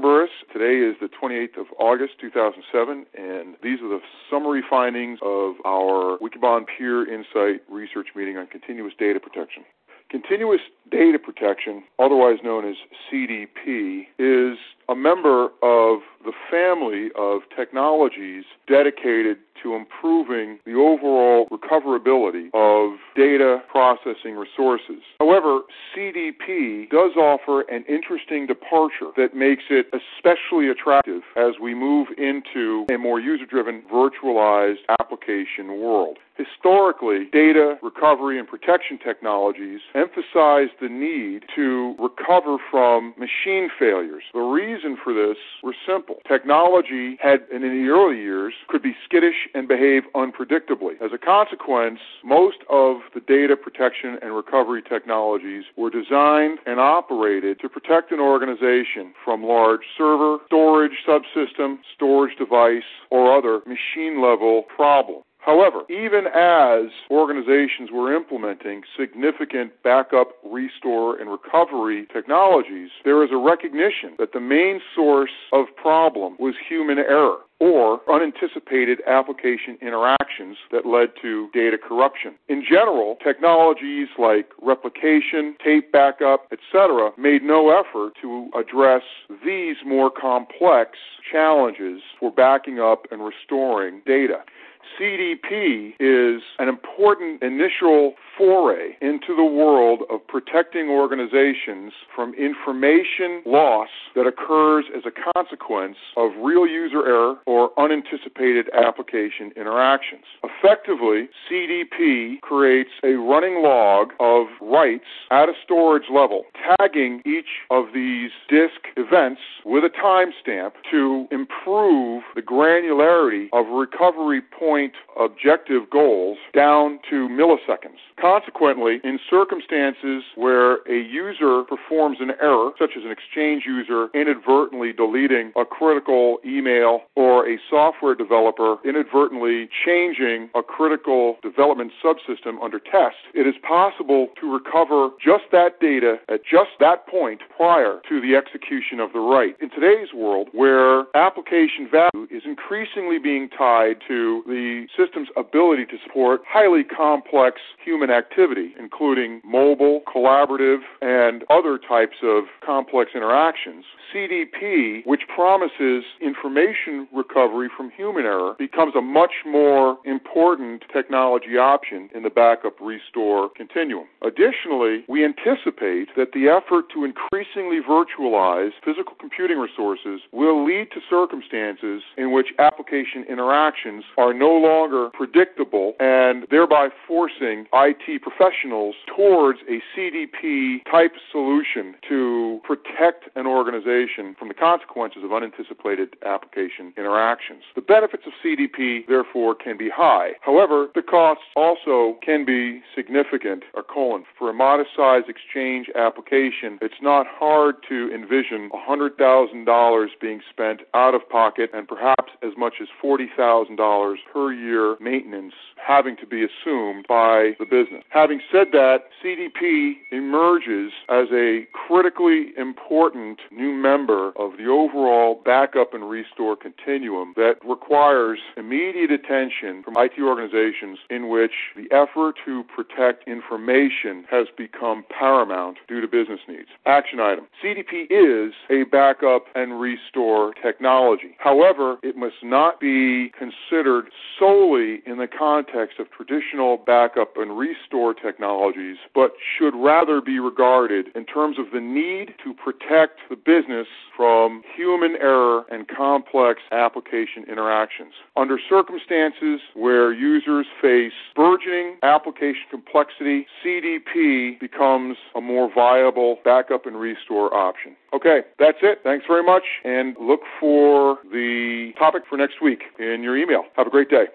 Burris. Today is the 28th of August 2007, and these are the summary findings of our Wikibon Peer Insight research meeting on continuous data protection. Continuous data protection, otherwise known as CDP, is a member of the family of technologies dedicated to improving the overall recoverability of data processing resources. However, CDP does offer an interesting departure that makes it especially attractive as we move into a more user driven virtualized application world. Historically, data recovery and protection technologies emphasize the need to recover from machine failures. The reason for this were simple. Technology had, in the early years, could be skittish and behave unpredictably. As a consequence, most of the data protection and recovery technologies were designed and operated to protect an organization from large server, storage subsystem, storage device, or other machine level problems. However, even as organizations were implementing significant backup, restore, and recovery technologies, there is a recognition that the main source of problem was human error or unanticipated application interactions that led to data corruption. In general, technologies like replication, tape backup, etc., made no effort to address these more complex challenges for backing up and restoring data. CDP is an important initial foray into the world of protecting organizations from information loss that occurs as a consequence of real user error or unanticipated application interactions. Effectively, CDP creates a running log of writes at a storage level, tagging each of these disk events with a timestamp to improve the granularity of recovery objective goals down to milliseconds. Consequently, in circumstances where a user performs an error, such as an exchange user inadvertently deleting a critical email or a software developer inadvertently changing a critical development subsystem under test, it is possible to recover just that data at just that point prior to the execution of the write. In today's world, where application value is increasingly being tied to the system's ability to support highly complex human activity, including mobile, collaborative, and other types of complex interactions, CDP, which promises information recovery from human error, becomes a much more important technology option in the backup restore continuum. Additionally, we anticipate that the effort to increasingly virtualize physical computing resources will lead to circumstances in which application interactions are no longer predictable and thereby forcing IT professionals towards a CDP type solution to protect an organization from the consequences of unanticipated application interactions. The benefits of CDP, therefore, can be high. However, the costs also can be significant. A colon for a modest size exchange application, it's not hard to envision $100,000 being spent out of pocket and perhaps as much as $40,000 per year maintenance having to be assumed by the business. Having said that, CDP emerges as a critically important new member of the overall backup and restore continuum that requires immediate attention from IT organizations in which the effort to protect information has become paramount due to business needs. Action item. CDP is a backup and restore technology. However, it must not be considered solely in the context of traditional backup and restore technologies, but should rather be regarded in terms of the need to protect the business from human error and complex application interactions. Under circumstances where users face burgeoning application complexity, CDP becomes a more viable backup and restore option. Okay, that's it. Thanks very much, and look for the topic for next week in your email. Have a great day.